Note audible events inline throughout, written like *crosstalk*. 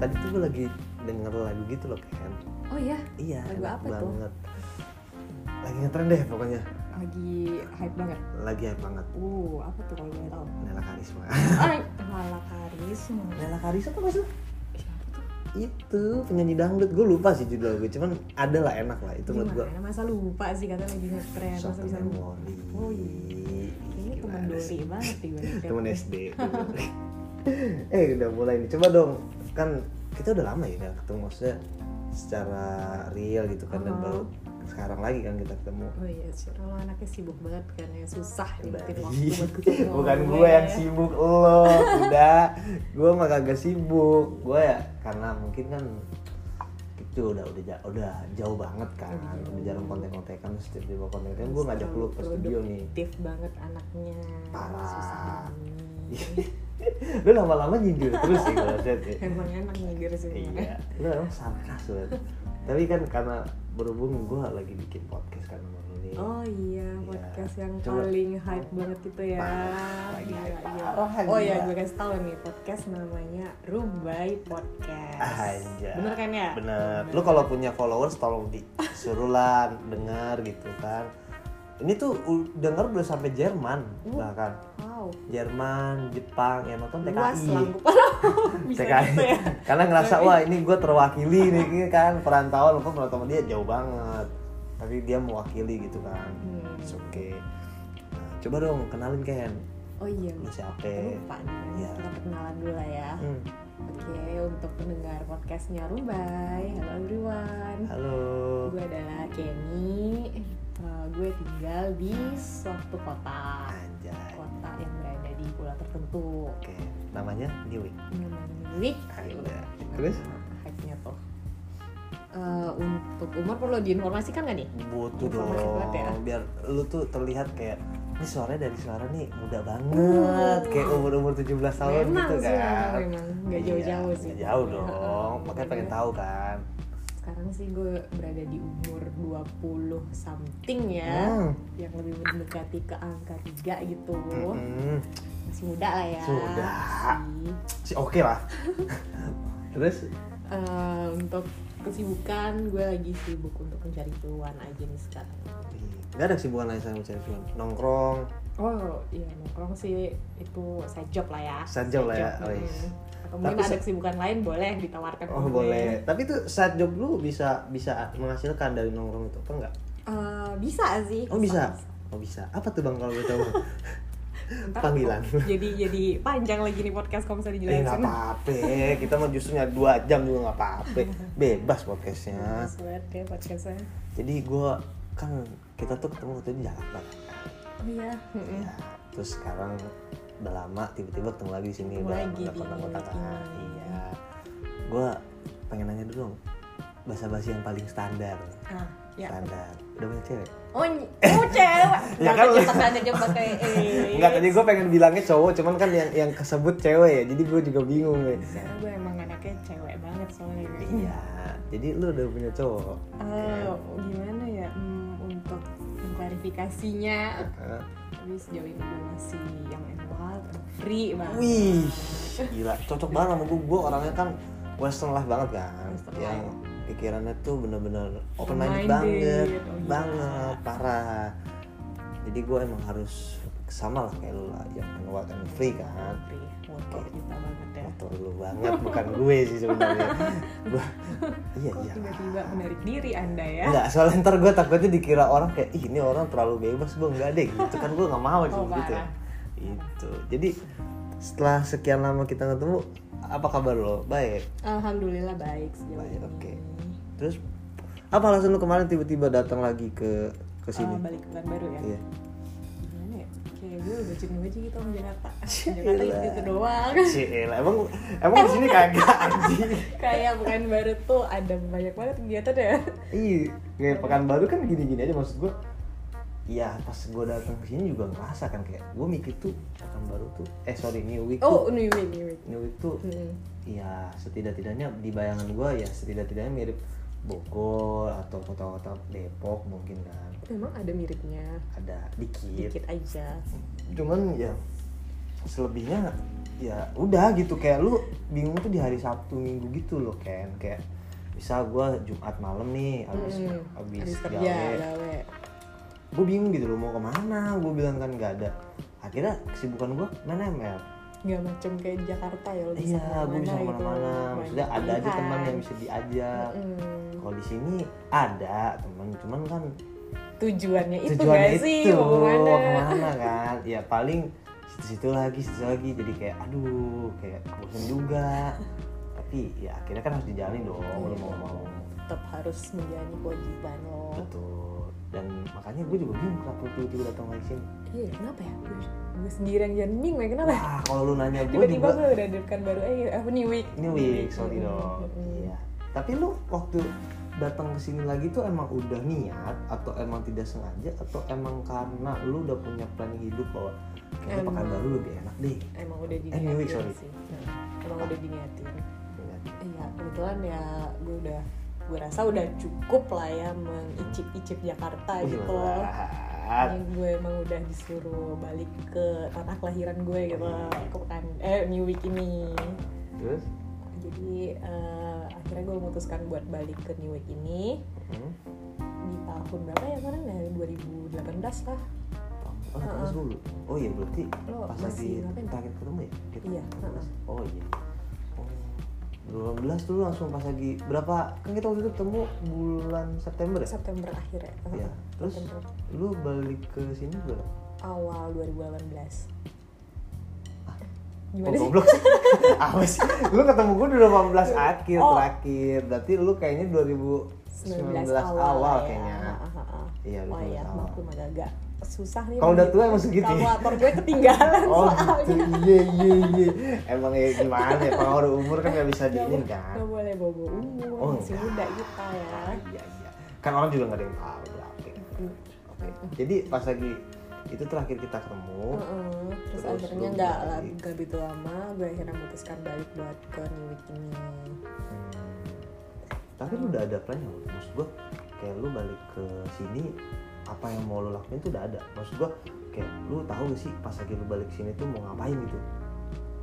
tadi tuh gue lagi denger lagu gitu loh kan oh iya? Iya Lagu enak apa tuh? banget. Lagi ngetren deh pokoknya. Lagi hype banget? Lagi hype banget. Uh apa tuh kalau boleh tahu Nela Karisma. Lala *laughs* Karisma. Nela Karisma tuh maksud siapa tuh? Itu penyanyi dangdut. Gue lupa sih judul gue cuman ada lah enak lah itu menurut gue masa lupa sih kata lagi ngetren masa bisa lupa? Oh, iya. ini teman sih? banget nih gue *laughs* temen SD *laughs* eh udah mulai nih. Coba dong kan kita udah lama ya nggak ketemu maksudnya secara real gitu kan dan Oh. baru sekarang lagi kan kita ketemu Oh iya, sih. Kalau anaknya sibuk banget kan ya susah nyempetin Ih, *laughs* waktu buat ketemu bukan gue yang sibuk lo udah gue mah kagak sibuk gue ya karena mungkin kan itu udah udah udah jauh banget kan udah jarang konten-kontekan setiap di bawah konten gue ngajak lu ke studio nih Produktif banget anaknya. Parah. Susah Iya. *laughs* *laughs* lu lama-lama nyindir terus sih gue liat ya Emang enak nyindir sih. iya lu emang sarkas banget tapi kan karena berhubung gue lagi bikin podcast kan nih Oh iya, Iya. podcast yang Coba. paling hype banget itu ya. Parah, lagi gila. parah, Oh iya, gue kasih tahu nih podcast namanya Rubai Podcast. Anjay. Bener kan ya? Bener. Lu kalau punya followers tolong disuruh lah dengar gitu kan. Ini tuh denger udah sampai Jerman Uh. bahkan. Wow. Jerman, Jepang yang nonton Luas TKI. *laughs* Bisa TKI. gitu ya. *laughs* Karena ngerasa wah ini gue terwakili nih ini kan perantauan apa perantauan dia jauh banget. Tapi dia mewakili gitu kan. Hmm. It's okay. Nah, coba dong kenalin Ken. Oh iya, Lu siapa? lupa nih. Iya. Kita perkenalan dulu lah ya. Hmm. Oke, untuk pendengar podcastnya Rubai, halo everyone. Halo. Gue adalah Kenny. Uh, gue tinggal di suatu kota, Anjay. kota yang berada di pulau tertentu. Oke, namanya Niwi. Namanya Nick. Ada. Terus? Hype-nya tuh. Uh, untuk umur perlu diinformasikan gak nih? butuh dong banget ya. biar lu tuh terlihat kayak ini suaranya dari suara nih muda banget kayak umur umur 17 tahun memang gitu sih, kan memang, memang. Gak Iya, jauh-jauh sih. nggak jauh dong makanya pengen tahu kan Sekarang sih gue berada di umur 20 something ya. Hmm. Yang lebih mendekati ke angka 3 gitu. Mm-mm. Masih muda lah ya. Sudah. Sih oke lah *laughs* terus Eh, untuk kesibukan gue lagi sibuk untuk mencari peluang aja nih sekarang. nggak ada kesibukan lain sama cewek cuman nongkrong Oh iya nongkrong sih itu side job lah ya. Side job lah ya, mm. wis. Atau mungkin Tapi ada kesibukan lain boleh ditawarkan. oh gue. boleh tapi tuh side job lu bisa bisa menghasilkan dari nongkrong itu apa enggak Eh, bisa sih. oh bisa oh bisa apa tuh bang kalau gue tahu *laughs* Ntar panggilan. kok Jadi jadi panjang lagi nih podcast kalau misalnya Eh nggak dijelasin. apa-apa, kita mah justru nyari dua jam juga nggak apa-apa, bebas podcastnya. Banget ya podcastnya. Jadi gue kan kita tuh ketemu waktu di Jakarta, kan? Oh iya. ya. Terus sekarang udah lama tiba-tiba ketemu lagi di sini udah lagi nggak di kontak-kontakan. ini. Iya. Gue pengen nanya dulu dong, bahasa basi yang paling standar, Ah, ya. standar. Udah punya cewek? Oh, oh cewek. *laughs* Ya kan- aja pakai *laughs* eh. Enggak tadi gue pengen bilangnya cowok, cuman kan yang yang kesebut cewek ya, jadi gue juga bingung nih. Karena gue emang anaknya cewek banget soalnya. Iya, jadi lu udah punya cowok. Eh, gimana ya hmm, untuk klarifikasinya Hah? tapi sejauh ini gue masih yang wild free banget Wih, gila, cocok banget sama gue. Gue orangnya kan western life banget kan, Western yang life. pikirannya tuh bener-bener open minded Open-minded, banget, oh iya. banget, parah. Jadi gue emang harus sama lah kayak lu lah, yang wild and free kan. free motor kita banget ya Motor lu banget, bukan gue sih sebenarnya. *laughs* Gua, iya kok iya. tiba-tiba menarik diri anda ya Enggak, soalnya ntar gue takutnya dikira orang kayak, ih ini orang terlalu bebas, gue enggak deh gitu kan gue nggak mau Oh, gitu. parah. Itu. Jadi setelah sekian lama kita ketemu, apa kabar lo? Baik. alhamdulillah baik sejauh Baik, oke. Terus apa alasan lu kemarin tiba-tiba datang lagi ke ke Ah, sini? balik ke baru ya Iya. gimana ya kayak gue udah jenuh aja gitu sama Jakarta. *laughs* Jakarta itu, itu doang *laughs* Cila, emang emang di sini kagak *laughs* anjing. kayak bukan baru tuh ada banyak banget kegiatan ya Iya, kayak Pekanbaru kan gini-gini aja maksud gue. Iya, pas gue datang ke sini juga ngerasa kan kayak gue mikir tuh Pekanbaru tuh eh sorry New Week oh tuh. New Week New Week. New Week tuh Hmm. ya setidak-tidaknya di bayangan gue ya setidak-tidaknya mirip Bogor atau kota-kota Depok mungkin kan. Memang ada miripnya. Ada dikit, dikit aja. Cuman ya selebihnya ya udah gitu. Kayak lu bingung tuh di hari Sabtu Minggu gitu loh Ken. Kayak bisa gua Jumat malam nih abis Mm-mm. abis Habis kerja gawe. gawe gue bingung gitu loh mau ke mana? Gue bilang kan nggak ada. Akhirnya kesibukan gue main ML nggak macam kayak di Jakarta ya lo bisa iya gue bisa ke mana-mana gitu. ke mana-mana. Maksudnya ada aja teman yang bisa diajak. Mm-mm. kalau di sini ada teman cuman kan tujuannya itu tujuannya gak sih? itu mau ke mana ke mana kan? Ya paling situ-situ lagi situ lagi. Jadi kayak aduh kayak bosan juga. Tapi ya akhirnya kan harus dijalani dong Iya. lu mau mau tetap harus menjalani kewajiban lo betul dan makanya gue juga bingung kenapa tiba-tiba datang lagi sini. Iya kenapa ya? Gue, gue sendiri yang jadi bingung ya kenapa? Wah kalau lu nanya gue tiba-tiba juga gue udah dekat baru eh apa nih week. Ini week sorry dong. Mm-mm. iya. Tapi lu waktu datang ke sini lagi tuh emang udah niat atau emang tidak sengaja atau emang karena lu udah punya plan hidup bahwa kayaknya pekan baru lebih enak deh. Emang udah Eh, diniatin New Week, sorry. sih. Nah, emang udah diniatin. Iya kebetulan ya gue udah gue rasa udah cukup lah ya mengicip-icip Jakarta gitu. Ini gue emang udah disuruh balik ke tanah kelahiran gue gitu ke pekan eh New Week ini terus jadi eh, akhirnya gue memutuskan buat balik ke New Week ini hmm? di tahun berapa ya kemarin ya 2018 lah Oh, 18 dulu. Oh iya berarti Lo pas lagi terakhir ketemu ya? Iya, 18. heeh. Oh iya. Oh. 18 dulu langsung pas lagi berapa? Kan kita waktu itu ketemu bulan September ya? September akhir ya Iya. Terus September. lu balik ke sini berapa? awal 2018 Oh, gimana sih? goblok. *laughs* Apa sih? Lu ketemu gue 2018 akhir Oh. terakhir. Berarti lu kayaknya 2019 awal, ya. kayaknya. Ah, ah, ah. Iya, Wah 2019 ya, awal. maklum agak-agak susah nih. Kalau udah tua emang segitu ya? Kalkulator gue ketinggalan *laughs* Oh soalnya. gitu, iya iya iya Emang ya gimana ya, kalau udah umur kan gak bisa diinin kan nggak boleh bobo umur, Oh, masih muda kita ya. Ah, Iya iya Kan orang juga gak ada yang tahu berapa Hmm. Oke Jadi pas lagi itu terakhir kita ketemu Heeh. Terus, Terus akhirnya nggak nggak begitu lama, gue akhirnya memutuskan balik buat ke New Week ini. hmm, Tapi lu udah ada plan ya? Maksud gue kayak lu balik ke sini apa yang mau lu lakuin tuh udah ada. Maksud gue kayak lu tahu gak sih pas lagi lu balik sini tuh mau ngapain gitu?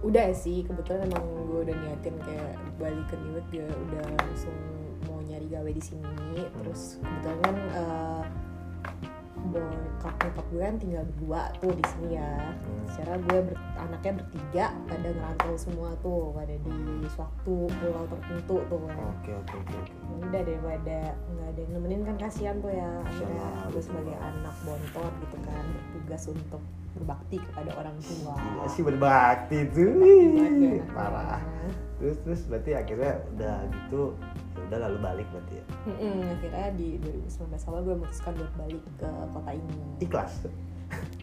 Udah sih, kebetulan emang gue udah niatin kayak balik ke New Week dia udah langsung mau nyari gawe di sini. Terus kebetulan kan bokap nyokap gue kan tinggal berdua tuh di sini ya. Secara gue ber- anaknya bertiga pada ngerantau semua tuh, pada di suatu pulau tertentu tuh. Oke oke oke oke Ya udah daripada nggak ada yang nemenin kan kasihan tuh ya akhirnya gue sebagai anak bontot gitu kan bertugas untuk berbakti kepada orang tua Gila sih berbakti tuh? Parah terus terus berarti akhirnya udah gitu udah lalu balik berarti ya? Mm-mm, akhirnya di 2019 awal gue memutuskan buat balik ke kota ini. Ikhlas?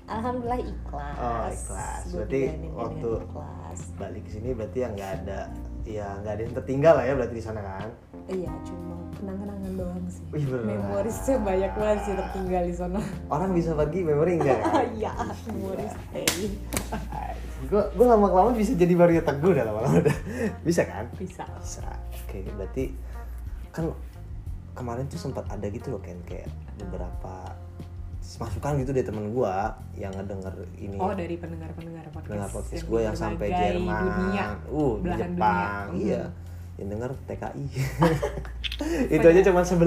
Alhamdulillah ikhlas. Oh, ikhlas. Gue Berarti waktu- ikhlas. balik ke sini berarti yang nggak ada ya nggak ada yang tertinggal lah ya berarti di sana kan? Iya cuma kenang-kenangan doang sih. Wih, memorisnya banyak banget sih tertinggal di sana. Orang bisa pergi memori enggak kan *laughs* iya memoris stay gue gue lama kelamaan bisa jadi Mario Teguh dah lama-lama. Udah *laughs* bisa kan? Bisa. Bisa. Oke berarti kan kemarin tuh sempat ada gitu loh kan kayak beberapa masukan gitu dari temen gue yang ngedenger ini Oh dari pendengar-pendengar podcast, dengar podcast gue yang sampai Jerman, dunia, uh di Jepang, dunia. iya, Hmm. yang denger TKI, *laughs* itu aja cuma 11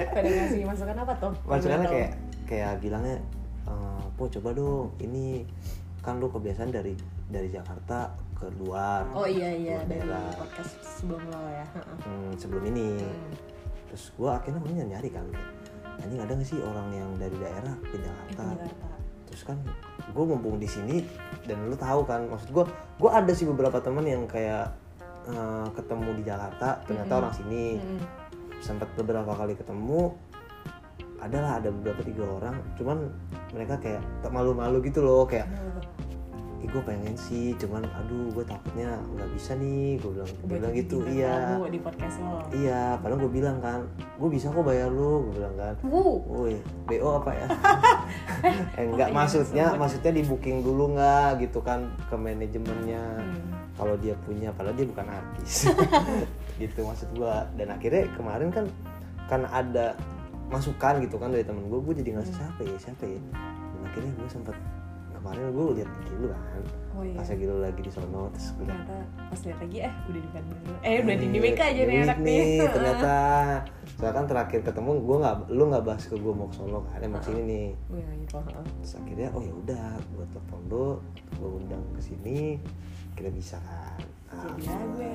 Pada ngasih masukan apa tuh? Masukannya kayak kayak bilangnya, eh, po coba dong, ini kan lu kebiasaan dari dari Jakarta ke luar. Oh iya iya dari daerah. podcast sebelum lo ya. Hmm, sebelum ini, Hmm. terus gue akhirnya mau nyari kan, anjing ada gak sih orang yang dari daerah ke Jakarta? Jakarta. terus kan gue mumpung di sini dan lu tahu kan maksud gue gue ada sih beberapa teman yang kayak eh, ketemu di Jakarta ternyata Mm-mm. orang sini Mm-mm. sempat beberapa kali ketemu adalah ada beberapa tiga orang cuman mereka kayak tak malu-malu gitu loh kayak ih gue pengen sih cuman aduh gue takutnya nggak bisa nih gue bilang gue bilang gitu iya di podcast lo. iya padahal gue bilang kan gue bisa kok bayar lu gue bilang kan Wuh. Woi, BO apa ya? *laughs* eh, enggak ya maksudnya maksudnya di booking dulu nggak gitu kan ke manajemennya. Hmm. Kalau dia punya padahal dia bukan artis. *laughs* gitu maksud gua. Dan akhirnya kemarin kan kan ada masukan gitu kan dari temen gue, gue jadi ngerasa Hmm. siapa ya siapa ya. Dan akhirnya gue sempat kemarin gue lihat lu kan. Oh iya. Pas lagi lu lagi di sono terus gue liat, ternyata pas lihat lagi eh udah di Bandung eh udah di New Week aja nih anak nih *laughs* ternyata. Soalnya kan terakhir ketemu gue nggak lu nggak bahas ke gue mau ke sono kan emang sini nih. Oh iya heeh. terus akhirnya oh ya udah gue telepon lu gue undang ke sini kira bisa kan. Ah, jadi lah gue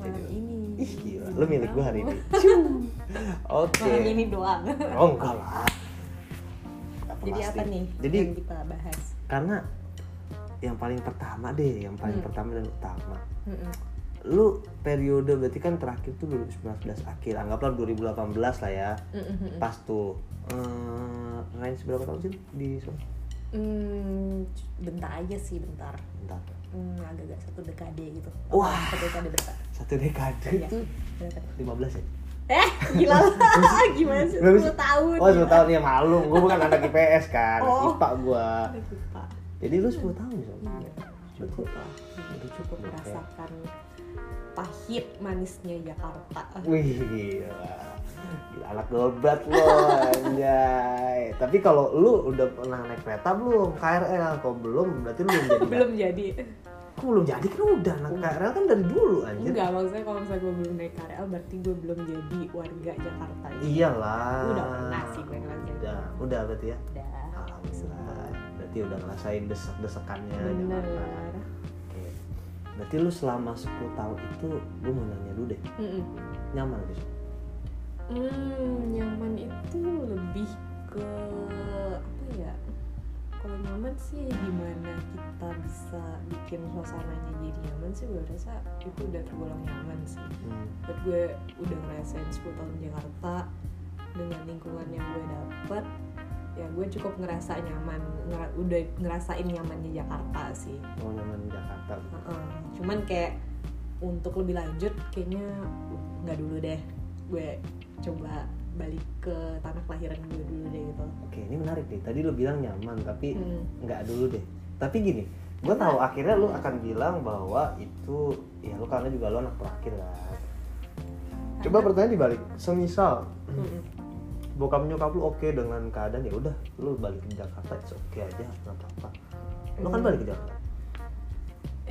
malam ini. Ih gila. Lu milik gue hari ini. *laughs* Oke. Malam ini doang. Oh enggak lah. Jadi apa nih jadi yang kita bahas karena yang paling pertama deh yang paling Hmm. pertama dan utama Mm-mm. lu periode berarti kan terakhir tuh 2019 akhir anggaplah 2018 lah ya Mm-mm. pas tuh eh range berapa tahun sih di sana? Hmm, bentar aja sih bentar Bentar. hmm, agak-agak satu dekade gitu Wah. satu dekade bentar satu dekade Iya. itu Berapa? 15 ya? Eh gila lah. Gimana sih? Berapa 10 tahun. Oh 10 tahun ya malu, gue bukan anak IPS kan, Oh. IPA gue. Jadi lu 10 tahun sana? Iya, cukup lah. Cukup ya. merasakan pahit manisnya Jakarta. Wih gila. Gila, anak gobat lo anjay. Tapi kalau lu udah pernah naik kereta belum? KRL, kalau belum berarti lu belum *laughs* jadi belum jadi Kok belum jadi? Kan udah, anak KRL kan dari dulu anjir. Enggak maksudnya kalau misalnya gue belum naik KRL berarti gue belum jadi warga Jakarta gitu. Iyalah. Udah pernah sih gue ngerasain. Udah, udah berarti ya? Udah. Alhamdulillah. Berarti udah ngerasain desek-desekannya Jakarta Oke. Berarti lu selama 10 tahun itu, lu mau nanya dulu deh. Mm-mm. Nyaman gak sih? Hmm, nyaman itu lebih ke apa ya? Kalau nyaman sih gimana kita bisa bikin suasananya jadi nyaman sih gue rasa itu udah tergolong nyaman sih. Hmm. Buat gue udah ngerasain 10 tahun di Jakarta dengan lingkungan yang gue dapet ya gue cukup ngerasa nyaman ngera- udah ngerasain nyamannya Jakarta sih Mau nyaman Jakarta Heeh. cuman kayak untuk lebih lanjut kayaknya nggak dulu deh gue coba balik ke tanah kelahiran gue dulu deh gitu Oke, ini menarik nih. Tadi lu bilang nyaman, tapi Hmm. nggak dulu deh. Tapi gini, gue tahu akhirnya lu akan bilang bahwa itu ya lu karena juga lu anak terakhir kan. Coba pertanyaan dibalik. Semisal Mm-mm. bokap nyokap lu oke dengan keadaan ya udah, lu balik ke Jakarta itu oke aja, nggak apa-apa. Lu kan balik ke Jakarta.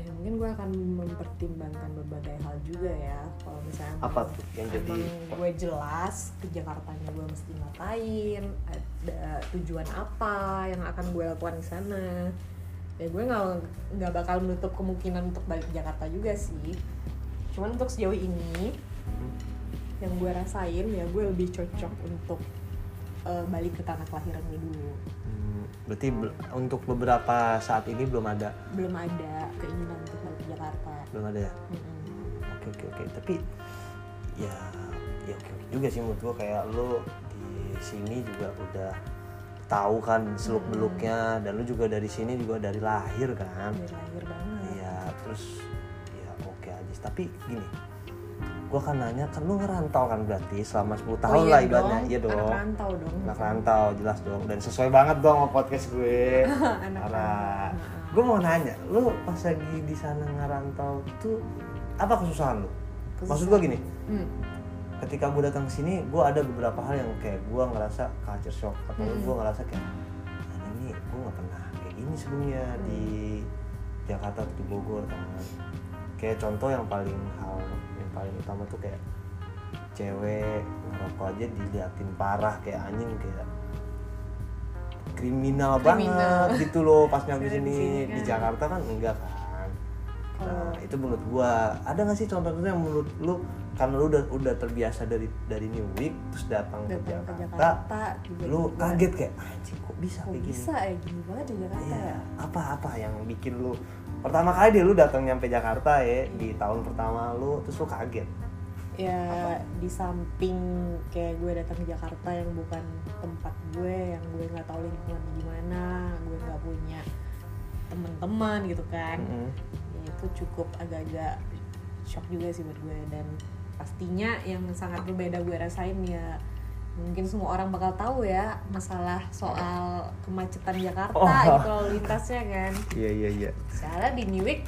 Eh mungkin gue akan mempertimbangkan berbagai hal juga ya. Kalau misalnya Apa tuh yang jadi gue jelas ke Jakartanya gue mesti ngapain ada tujuan apa yang akan gue lakukan di sana. Ya gue nggak nggak bakal menutup kemungkinan untuk balik ke Jakarta juga sih. Cuman untuk sejauh ini Hmm. yang gue rasain ya gue lebih cocok untuk eh, balik ke tanah kelahiran gue dulu. Hmm, berarti be- untuk beberapa saat ini belum ada, belum ada keinginan untuk balik ke Jakarta. Belum ada ya. Oke oke oke. Tapi ya ya oke oke juga sih menurut gua. Kayak lu di sini juga udah tahu kan seluk beluknya dan lu juga dari sini juga dari lahir kan? Dari lahir banget. Iya terus ya oke aja. Tapi gini gua kan nanya kan lu ngerantau kan berarti? Selama 10 tahun Oh iya lah ibaratnya iya dong. anak rantau dong anak rantau jelas dong. Dan sesuai banget dong sama podcast gue. *laughs* Anak gue mau nanya lu pas lagi di sana ngerantau tuh apa kesusahan lu? Maksud gue gini. Hmm. ketika gue datang ke sini gue ada beberapa hal yang kayak gue ngerasa culture shock atau Hmm. gue ngerasa kayak "Ah, ini gue nggak pernah kayak gini sebelumnya Hmm. di Jakarta atau di Bogor kan. Kayak contoh yang paling hal paling utama tuh kayak cewek ngerokok aja diliatin parah kayak anjing kayak kriminal, Kriminal. banget gitu loh pas nyampe sini. Di kan. Jakarta kan enggak kan? Nah itu menurut gua. Ada nggak sih contoh-contoh yang menurut lu? Karena lu udah udah terbiasa dari dari New Week terus datang, ke Jakarta, Jakarta tiba-tiba lu kaget kayak anjing kok bisa kok kayak gini? bisa ya? Gini banget di Jakarta Iya, ya? apa apa yang bikin lu pertama kali deh lu datang nyampe Jakarta ya di tahun pertama lu terus lu kaget. Ya di samping kayak gue datang ke Jakarta yang bukan tempat gue yang gue nggak tahu lingkungan gimana gue nggak punya teman-teman gitu kan. Mm-mm. ya itu cukup agak-agak shock juga sih buat gue. Dan pastinya yang sangat berbeda gue rasain ya mungkin semua orang bakal tahu ya masalah soal kemacetan Jakarta Oh. gitu lalu lintasnya kan iya iya iya soalnya di New Week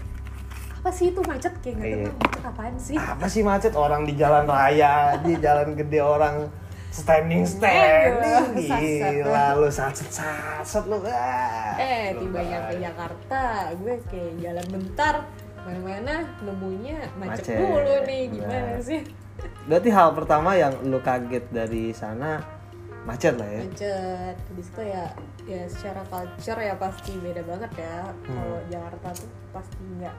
apa sih itu macet kayak nggak Iya. tahu macet apaan sih apa sih macet orang di jalan raya di jalan gede orang standing standing Aduh, sat-sat. gila lu satset satset lu ah. eh tiba nyampe bahaya. Jakarta gue kayak jalan bentar mana-mana nemunya macet, Macet. dulu nih gimana sih berarti hal pertama yang lu kaget dari sana macet lah ya macet habis itu ya ya secara culture ya pasti beda banget ya kalau Hmm. Jakarta tuh pasti nggak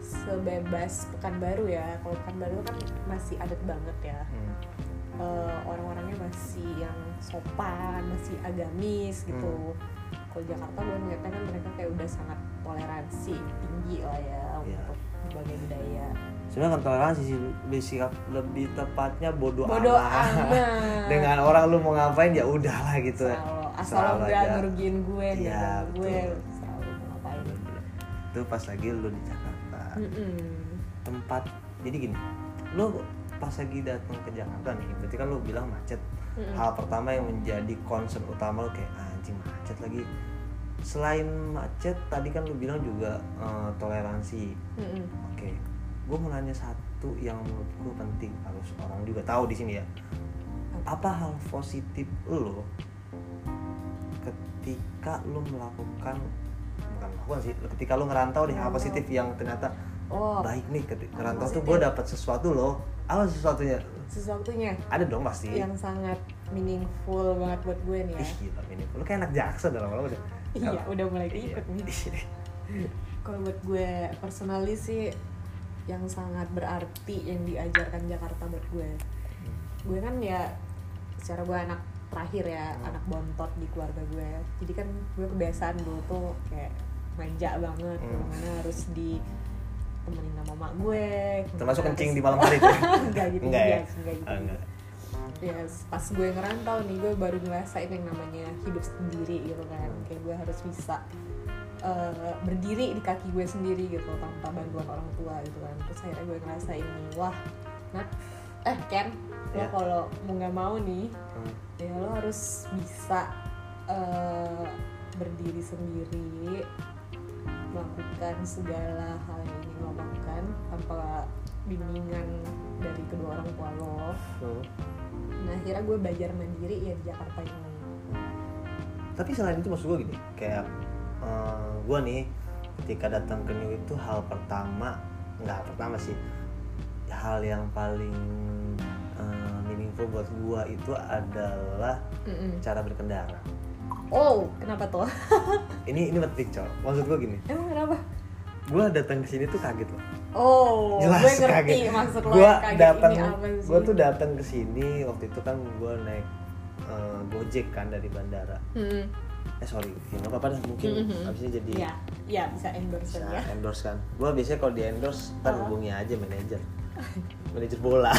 sebebas Pekanbaru ya kalau Pekanbaru kan masih adat banget ya Hmm. Eh, orang-orangnya masih yang sopan masih agamis gitu Hmm. kalau Jakarta gue ngeliatnya kan mereka kayak udah sangat toleransi tinggi lah ya Iya. untuk sebenarnya kan toleransi sih lebih sikap lebih tepatnya bodoh, bodoh amat. *laughs* dengan orang lu mau ngapain ya udahlah gitu. Selalu asal lo nggak ngerugiin gue Iya, ganggu gue selalu ngapain. Itu pas lagi lu di Jakarta. Mm-mm. tempat jadi gini lu pas lagi datang ke Jakarta nih berarti kan lu bilang macet. Mm-mm. hal pertama yang menjadi concern utama lu kayak anjing macet lagi. Selain macet tadi kan lu bilang juga eh, toleransi. Oke gue mau nanya satu yang menurut gue penting harus orang juga tahu di sini ya. Apa hal positif lo ketika lo melakukan bukan melakukan sih ketika lo ngerantau deh hal positif yang ternyata oh. baik nih ketika ngerantau tuh gue dapat sesuatu loh apa sesuatunya? Sesuatunya? Ada dong pasti. Yang sangat meaningful banget buat gue nih ya. Ih gila ini lo kayak anak jaksa dah lama-lama udah iya udah mulai Iya. ikut nih kalau buat gue personally sih yang sangat berarti yang diajarkan Jakarta buat gue gue kan ya secara gue anak terakhir ya Hmm. anak bontot di keluarga gue jadi kan gue kebiasaan dulu tuh kayak manja banget Hmm. mana harus di temenin sama mak gue termasuk kencing di malam hari *laughs* tuh enggak gitu enggak ya enggak gitu Ah, enggak. ya pas gue ngerantau nih gue baru ngerasain yang namanya hidup sendiri gitu kan Hmm. kayak gue harus bisa eh, berdiri di kaki gue sendiri gitu tanpa bantuan orang tua gitu kan terus akhirnya gue ngerasain nih wah Nat eh Ken lo Ya. kalau mau nggak mau nih Hmm. ya lo harus bisa eh, berdiri sendiri melakukan segala hal yang ingin lo lakukan tanpa bimbingan dari kedua orang tua lo Hmm. Nah akhirnya gue belajar mandiri ya di Jakarta ini. tapi selain itu maksud gue gini kayak gue nih ketika datang ke New itu hal pertama nggak hal pertama sih. Hal yang paling eh, meaningful buat gue itu adalah cara berkendara. Oh kenapa tuh? *laughs* ini ini penting cowok maksud gue gini. Emang kenapa? gue datang ke sini tuh kaget loh. Oh jelas gue ngerti kaget. maksud lo gue datang ini apa sih? gue tuh datang ke sini waktu itu kan gue naik eh, gojek kan dari bandara. Hmm. Eh sorry ya nggak apa-apa dah mungkin Mhm. abisnya jadi Ya, ya bisa endorse bisa ya. endorse kan gue biasanya kalau di endorse ntar Oh. hubungi aja manajer *laughs* manajer bola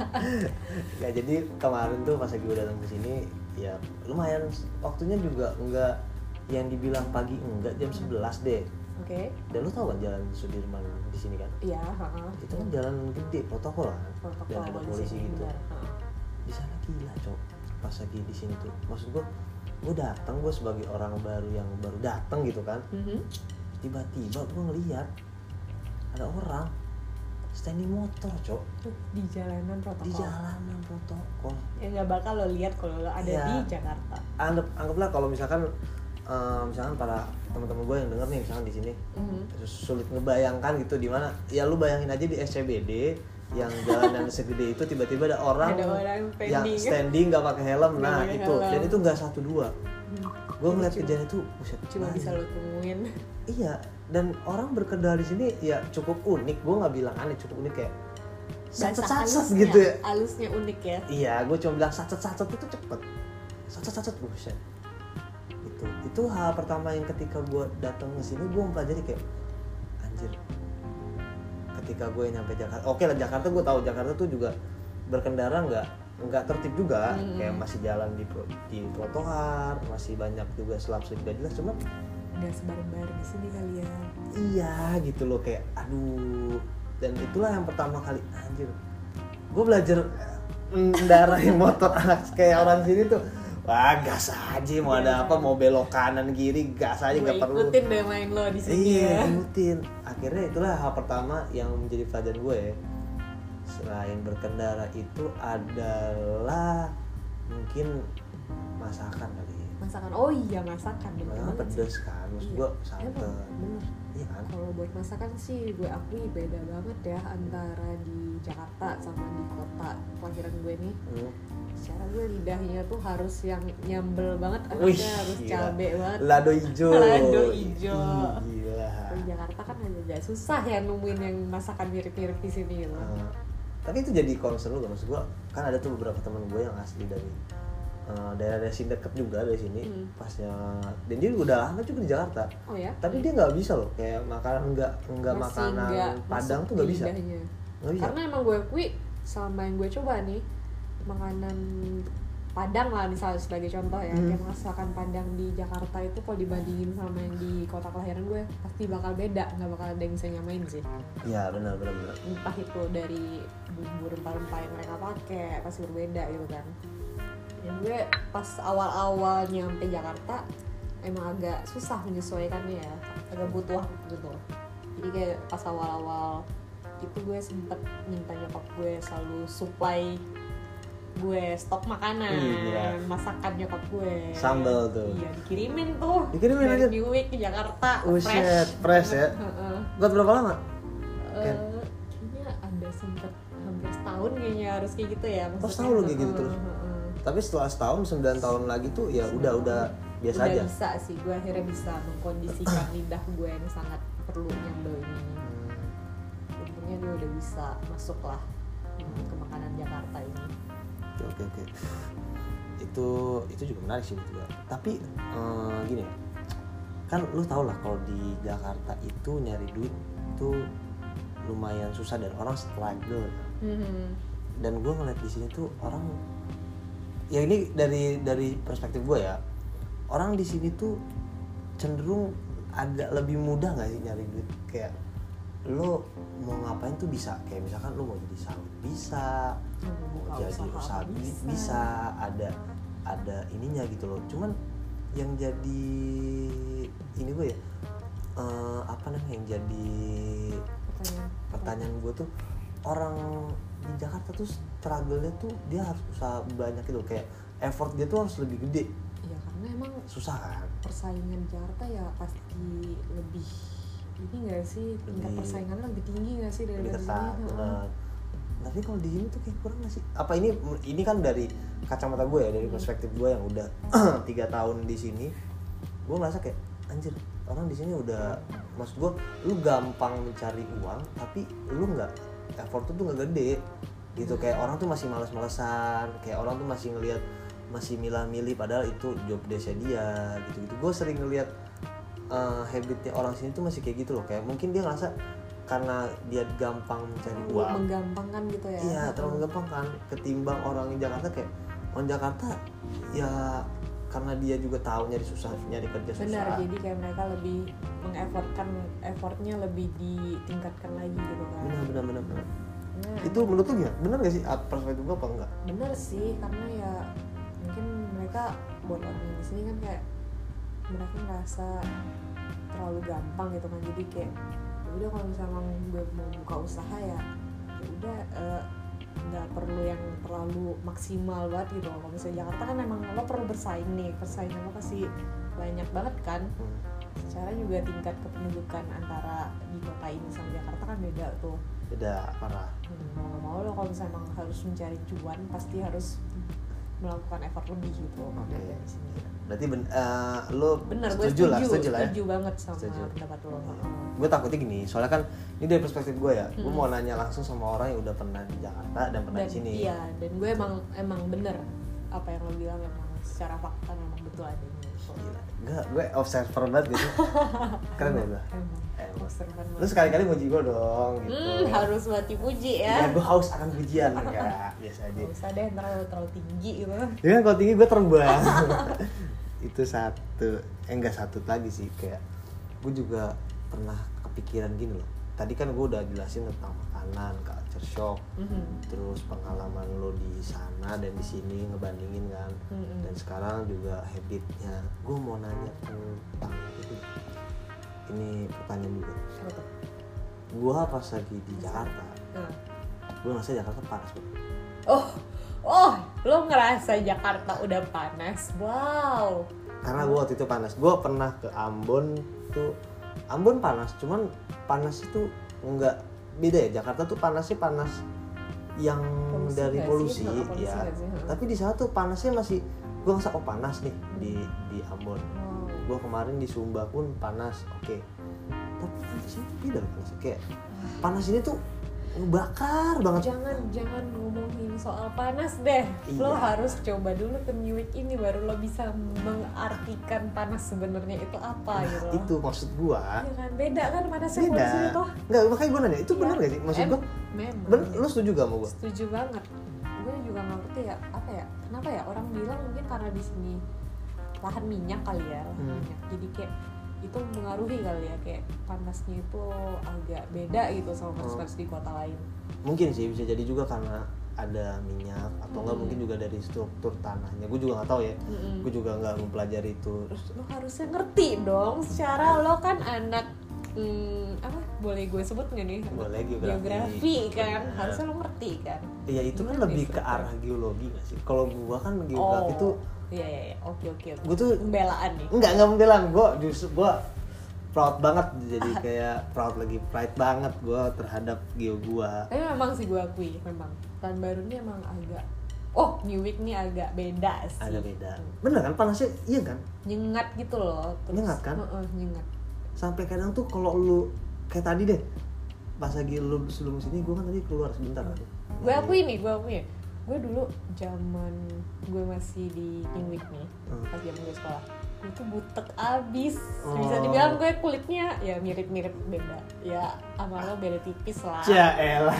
*laughs* ya jadi kemarin tuh pas gue datang ke sini ya lumayan waktunya juga enggak yang dibilang pagi enggak jam 11 deh Oke. dan lu tau kan jalan Sudirman di sini kan Iya. ha-ha. itu kan jalan gede protokol kan Protokol dan ada di polisi gitu benar. Di sana gila cok pas lagi di sini tuh maksud gue gue datang gue sebagai orang baru yang baru datang gitu kan Mhm. tiba-tiba gue ngeliat ada orang standing motor cok Di jalanan protokol. di jalanan protokol Ya nggak bakal lo lihat kalau lo ada Iya. di Jakarta. anggap anggaplah kalau misalkan eh, misalkan para teman-teman gue yang denger nih misalkan di sini Mhm. terus sulit ngebayangkan gitu di mana ya lu bayangin aja di SCBD yang jalanan segede itu tiba-tiba ada orang, Ada orang yang standing. nggak pakai helm nah pakai itu helm. dan itu nggak satu dua Hmm. gue ngeliat Cuma- kejadian itu buset Cuma anjing. bisa lo temuin. Iya, dan orang berkendara di sini ya cukup unik. Gue nggak bilang aneh, cukup unik kayak sacet sacet gitu ya. Halusnya unik ya. Iya, gue cuma bilang sacet sacet itu cepet. Sacet sacet buset. Itu itu hal pertama yang ketika gue datang ke sini gue mempelajari kayak anjir. Ketika gue nyampe Jakarta, oke lah Jakarta gue tahu Jakarta tuh juga berkendara nggak nggak tertib juga, Hmm. kayak masih jalan di di trotoar, masih banyak juga selap selip gak jelas. Cuma Udah sebar-bar di sini kali ya. iya gitu loh kayak aduh dan itulah yang pertama kali anjir gue belajar eh, mendarahi *laughs* motor anak kayak orang sini tuh wah gas aja mau ada apa mau belok kanan kiri gas aja nggak perlu. ikutin deh main lo di sini iya ya. ikutin akhirnya itulah hal pertama yang menjadi pelajaran gue. Ya selain berkendara itu adalah mungkin masakan kali ya masakan. Oh iya masakan. Bener sih. pedes kan maksud Iya. Emang, santan. bener. Iya kan? Kalau buat masakan sih gue akui beda banget ya antara di Jakarta sama di kota kelahiran gue nih. Hmm. secara gue lidahnya tuh harus yang nyambel banget Wih, harus gila. cabe banget. Lado hijau. *laughs* Lado hijau. Gila. Di Jakarta kan agak susah ya nemuin yang masakan mirip-mirip di sini gitu. Uh, tapi itu jadi concern lu gak maksud gua kan ada tuh beberapa teman gue yang asli dari uh, daerah-daerah sini deket juga dari sini Hmm. pasnya. Dan dia udah lama juga di Jakarta. Oh ya? Tapi dia nggak bisa loh kayak makanan nggak nggak makanan nggak Padang tuh nggak bisa. bisa. Karena emang gue akui selama yang gue coba nih makanan Padang lah misalnya sebagai contoh ya Hmm. kayak masakan Padang di Jakarta itu kalau dibandingin sama yang di kota kelahiran gue pasti bakal beda. Nggak bakal ada yang bisa nyamain sih. Ya benar benar benar. Entah itu dari bumbu rempah-rempah yang mereka pakai pasti berbeda gitu kan dan gue pas awal-awal nyampe Jakarta emang agak susah menyesuaikannya ya agak butuh waktu gitu jadi kayak pas awal-awal itu gue sempet minta nyokap gue selalu supply gue stok makanan gila. masakan nyokap gue Sambal tuh. iya dikirimin tuh Dikirimin dari aja? New Week ke Jakarta Uset, fresh ya? Heeh. buat berapa lama Eh, kayaknya ada sempet hampir setahun kayaknya harus kayak gitu ya maksudnya. setahun lo kayak gitu terus? heeh. Tapi setelah setahun 9 tahun lagi tuh ya udah udah biasa udah aja. bisa sih gue akhirnya bisa mengkondisikan *coughs* lidah gue yang sangat perlu nyambel ini. Hmm, untungnya dia udah bisa masuk lah hmm, ke makanan Jakarta ini. Oke oke oke. Itu itu juga menarik sih gua. tapi eh, gini kan lu tau lah kalau di Jakarta itu nyari duit tuh lumayan susah dan orang struggle. Hmm, dan gue ngeliat di sini tuh orang ya ini dari dari perspektif gue ya orang di sini tuh cenderung agak lebih mudah nggak sih nyari duit kayak lo mau ngapain tuh bisa kayak misalkan lo mau jadi salut bisa mau jadi usaha bisa. bisa ada ada ininya gitu loh cuman yang jadi ini gue ya eh, apa namanya yang jadi Pertanyaan. pertanyaan gue tuh orang di Jakarta tuh struggle-nya tuh dia harus usaha banyak gitu. Kayak effort dia tuh harus lebih gede. Ya karena emang susah kan? persaingan Jakarta ya pasti lebih ini gak sih? Tingkat Lebih- persaingannya lebih tinggi gak sih dari dari ketat tapi kalau di sini tuh kayak kurang gak sih? Apa ini ini kan dari kacamata gue ya dari Hmm. perspektif gue yang udah *clears throat* tiga tahun di sini gue ngerasa kayak anjir orang di sini udah maksud gue lu gampang mencari uang tapi lu nggak effort tuh nggak gede. Gitu kayak orang tuh masih males-malesan kayak orang tuh masih ngelihat masih milah-milih padahal itu job desknya dia gitu gitu gue sering ngelihat eh, habitnya orang sini tuh masih kayak gitu loh. Kayak mungkin dia ngerasa karena dia gampang mencari uang. menggampangkan gitu ya. Iya terlalu gampang kan ketimbang orang di Jakarta kayak orang Jakarta ya karena dia juga tahu nyari susah nyari kerja susah. Benar jadi kayak mereka lebih mengeffortkan effortnya lebih ditingkatkan lagi gitu kan. Benar benar benar benar. Nah, itu menurut lu gimana benar gak sih perspektif gua apa enggak bener sih karena ya mungkin mereka buat orang di sini kan kayak mereka ngerasa terlalu gampang gitu kan. Jadi kayak ya udah kalau misalnya gue mau buka usaha ya ya udah eh, nggak perlu yang terlalu maksimal banget gitu kalau misalnya Jakarta kan emang lo perlu bersaing nih. Persaingan lo pasti banyak banget kan. Hmm. secara juga tingkat kependudukan antara di kota ini sama Jakarta kan beda tuh. Beda parah. Hmm, mau mau lo kalau misalnya emang harus mencari cuan pasti harus melakukan effort lebih gitu. Oke. dari sini berarti ben, eh, lu bener gue setuju setuju lah setuju lah ya? setuju banget sama Setuju. pendapat lo. Gue takutnya gini soalnya kan ini dari perspektif gue ya gue Hmm. mau nanya langsung sama orang yang udah pernah di Jakarta dan pernah dan di sini. iya dan gue emang emang bener apa yang lo bilang emang secara fakta memang betul adanya. Gitu. Gila. Gue, gue observer banget gitu. *laughs* Keren ya gue emang lu sekali-kali muji gue dong gitu. Hmm, harus buat dipuji ya, ya gue haus akan pujian enggak *laughs* biasa aja. Gak usah deh ntar lo terlalu tinggi gitu. Ya kan kalau tinggi gue terbang *laughs* itu satu eh enggak satu lagi sih kayak gue juga pernah kepikiran gini loh. Tadi kan gue udah jelasin tentang makanan culture shock Mhm. terus pengalaman lo di sana dan di sini ngebandingin kan. Mhm. dan sekarang juga habitnya. Gue mau nanya tentang itu. Ini pertanyaan juga. Gue pas lagi di Jakarta Nah, gue ngerasa Jakarta panas banget Oh, oh, lo ngerasa Jakarta udah panas? Wow. karena gue waktu itu panas gue pernah ke Ambon tuh Ambon panas cuman panas itu enggak beda ya Jakarta tuh panasnya panas yang Polusi dari nggak sih? polusi, Nggak polusi ya nggak sih? Tapi di sana tuh panasnya masih gue ngerasa oh panas nih di di Ambon Wow. gue kemarin di Sumba pun panas oke tapi di sini beda panasnya kayak panas ini tuh ngebakar banget Jangan jangan ngomongin soal panas deh. Lo Iya. harus coba dulu ke New Week ini baru lo bisa mengartikan panas sebenarnya itu apa Nah, gitu. itu maksud gue Ya kan beda kan panasnya beda polusi itu. nggak makanya gue nanya itu Iya. benar gak sih maksud Em- gue Memang. lu setuju gak sama gue setuju banget gue juga nggak ngerti ya apa ya kenapa ya orang bilang mungkin karena di sini lahan minyak kali ya lahan Hmm. minyak jadi kayak itu mengaruhi kali ya kayak panasnya itu agak beda gitu sama panas-panas di kota lain. Mungkin sih bisa jadi juga karena ada minyak atau enggak Hmm. mungkin juga dari struktur tanahnya. Gue juga nggak tahu ya. Mm-mm. gue juga nggak mempelajari itu. Terus lo harusnya ngerti dong secara lo kan anak hmm, apa boleh gue sebut nggak nih? Boleh, geografi. geografi kan? Nah. harusnya lo ngerti kan? Ya itu kan lebih ke arah geologi nggak sih? Kalau gue kan geografi oh. tuh iya iya iya. oke oke oke. Gue tuh pembelaan nih. Enggak enggak membelan gue justru gue proud banget. Jadi *laughs* kayak proud lagi. Pride banget gue terhadap geo gue tapi memang sih gue akui memang. Tahun baru ini emang agak oh New Week nih agak beda sih. Agak beda. Bener kan? Panasnya iya kan? Nyengat gitu loh. Terus, Nyengat kan? Heeh, nyengat. Sampai kadang tuh kalau lu kayak tadi deh pas lagi lu sebelum sini gue kan tadi keluar sebentar kan? Gue akui nih gue akui ya gue dulu zaman gue masih di Week nih Hmm. pas zaman gue sekolah. Gue tuh butek abis. Bisa Oh. dibilang gue kulitnya ya mirip-mirip beda. Ya sama lo beda tipis lah. Ya elah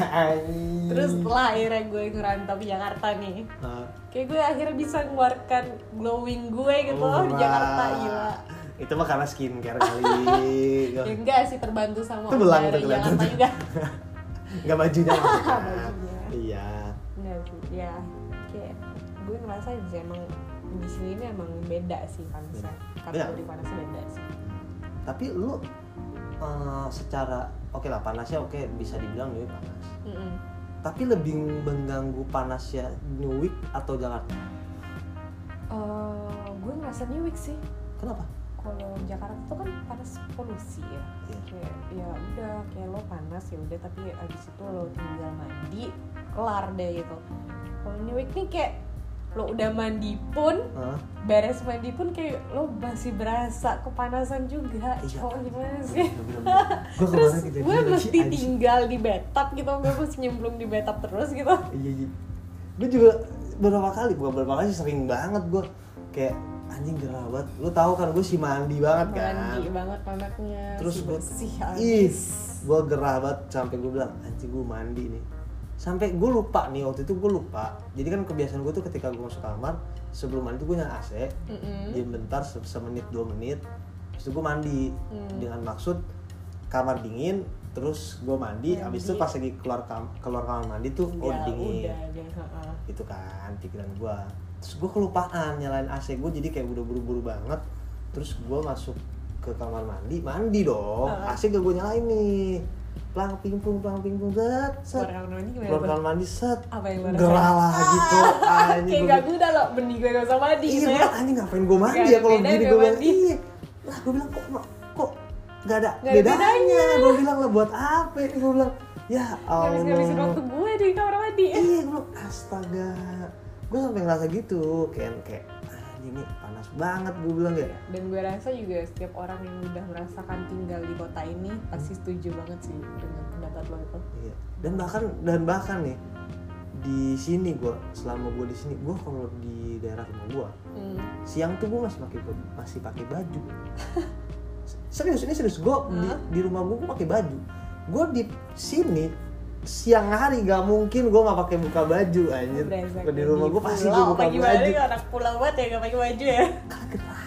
terus setelah akhirnya gue ngerantau ke Jakarta nih. Nah, kayak gue akhirnya bisa mengeluarkan glowing gue gitu Oh, di Jakarta gila. Itu mah karena skincare kali. *laughs* Ya enggak sih terbantu sama Itu belang dari Jakarta juga. *laughs* Nggak bajunya. *laughs* Maksudnya ya kayak gue ngerasa sih emang di sini ini emang beda sih panasnya kategori panasnya beda. Sih tapi lu eh, secara oke lah panasnya oke bisa dibilang New Week panas. Mm-mm. tapi lebih mengganggu panasnya New Week atau Jakarta? Eh, gue ngerasa New Week sih. Kenapa kalau Jakarta tuh kan panas polusi ya. Iya. kayak ya udah kayak lo panas ya udah tapi abis itu lo tinggal mandi kelar deh gitu. Kalau New Week nih kayak lo udah mandi pun Hah? beres mandi pun kayak lo masih berasa kepanasan juga. Iya. cowok gimana sih? gue terus kemarin kejadian gue mesti anjing. tinggal di bathtub gitu gue mesti nyemplung di bathtub terus gitu. Iya iya. Gue juga beberapa kali bukan beberapa kali sih, sering banget gue kayak anjing banget lu tahu kan gue si mandi banget kan mandi banget anaknya terus si gue abis gue gerah banget sampai gue bilang anjing gue mandi nih sampai gue lupa nih waktu itu gue lupa jadi kan kebiasaan gue tuh ketika gue masuk kamar sebelum mandi tuh gue nyala AC Mm-mm. diam bentar se- semenit dua menit terus gue mandi Hmm. dengan maksud kamar dingin terus gue mandi Mandi. habis itu pas lagi keluar kam keluar kamar mandi tuh oh Ya, dingin udah heeh. itu kan pikiran gue terus gue kelupaan nyalain AC gue jadi kayak udah buru-buru banget. Terus gue masuk ke kamar mandi mandi dong. Heeh. AC gak gue nyalain nih. Pelang pingpung pelang pingpung set set. Keluar kamar mandi set. Apa yang lagi tuh *laughs* Ah, anjing kayak gak guna loh benih gue gak usah mandi iya gitu gue ya anjing ngapain gue mandi Gak ya kalau bedanya begini? gak gue bilang mandi. iya. Lah gue bilang kok kok gak ada Gak ada bedanya? gue bilang lah buat apa gue bilang ya Allah. ngabis-ngabisin waktu gue di kamar mandi. Iya gue bilang astaga gue sampai ngerasa gitu kayak kayak anjing ini panas banget gue bilang ya dan gue rasa juga setiap orang yang udah merasakan tinggal di kota ini pasti setuju banget sih dengan pendapat lo itu. Iya. Dan bahkan dan bahkan nih di sini gue selama gue di sini gue kalau di daerah rumah gue hmm. siang tuh gue masih pakai masih pakai baju. *laughs* Serius ini serius gue di, Hah? di rumah gue gue pakai baju. Gue di sini siang hari gak mungkin gue nggak pakai buka baju anjir. Di rumah gue pasti gue buka baju. nih, anak pulau banget ya gak pakai baju ya? Karena gerah.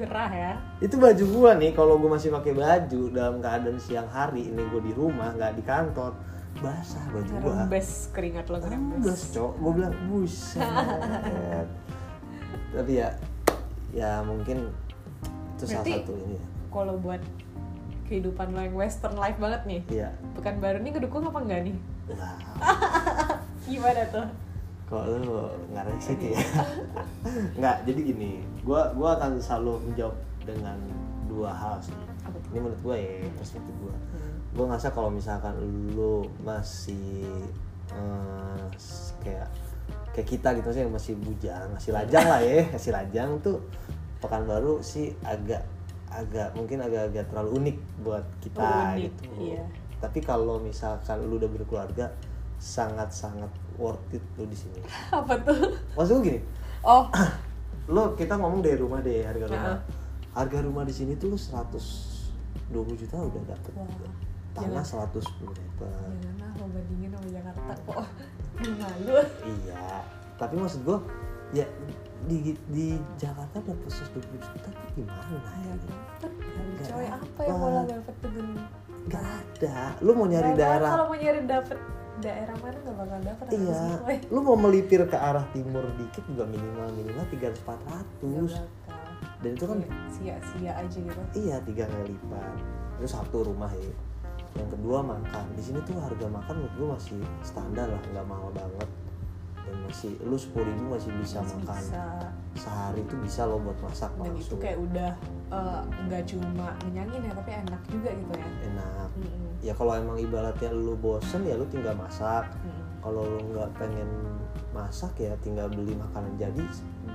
gerah ya. Itu baju gue nih kalau gue masih pakai baju dalam keadaan siang hari ini gue di rumah nggak di kantor basah baju gue ngerembes keringat lo ngerembes cok, gue bilang buset. *laughs* Tapi ya, ya mungkin itu salah satu ini ya. kalau buat kehidupan lo yang western life banget nih. Iya. Pekanbaru nih ngedukung apa enggak nih? Nah *laughs* gimana tuh? Kok lu nggak resik ya? *laughs* Nggak jadi gini gua gua akan selalu menjawab dengan dua hal sih. Ini menurut gua ya perspektif gua. Hmm. gue ngerasa kalau misalkan lu masih s- kayak kayak kita gitu sih yang masih bujang masih lajang lah ya *laughs* masih lajang tuh pekanbaru sih agak agak mungkin agak-agak terlalu unik buat kita Oh, unik, gitu. iya. tapi kalau misalkan lu udah berkeluarga sangat-sangat worth it lu di sini. *laughs* Apa tuh? Maksud gue gini. Oh. *clears throat* Lo kita ngomong dari rumah deh harga rumah. Heeh. harga rumah di sini tuh lu 120 juta udah dapet. Wah, tanah jangan. 110 meter janganlah lo bandingin sama Jakarta kok Gue *laughs* malu. Iya tapi maksud gua ya di di Jakarta dapat 120 juta tuh gimana ya Nggak coy apa yang mau dapet dengan nggak ada. Lu mau nyari Nggak, daerah. kalau mau nyari dapet daerah mana nggak bakal dapet iya. lu mau melipir ke arah timur dikit juga minimal minimal 300 Nggak 400 bakal. Dan itu kan Iya, sia-sia aja gitu. Iya tiga kali lipat. Itu satu rumah ya. Yang kedua makan. Di sini tuh harga makan menurut gue masih standar lah nggak mahal banget masih lu sepuluh ribu masih bisa Masih makan. bisa. Sehari tuh bisa lo buat masak dan itu kayak udah eh, nggak cuma ngenyangin ya tapi enak juga gitu ya. Enak. Mm-mm. ya kalau emang ibaratnya lu bosen ya lu tinggal masak. Mm-mm. kalau lu nggak pengen masak ya tinggal beli makanan jadi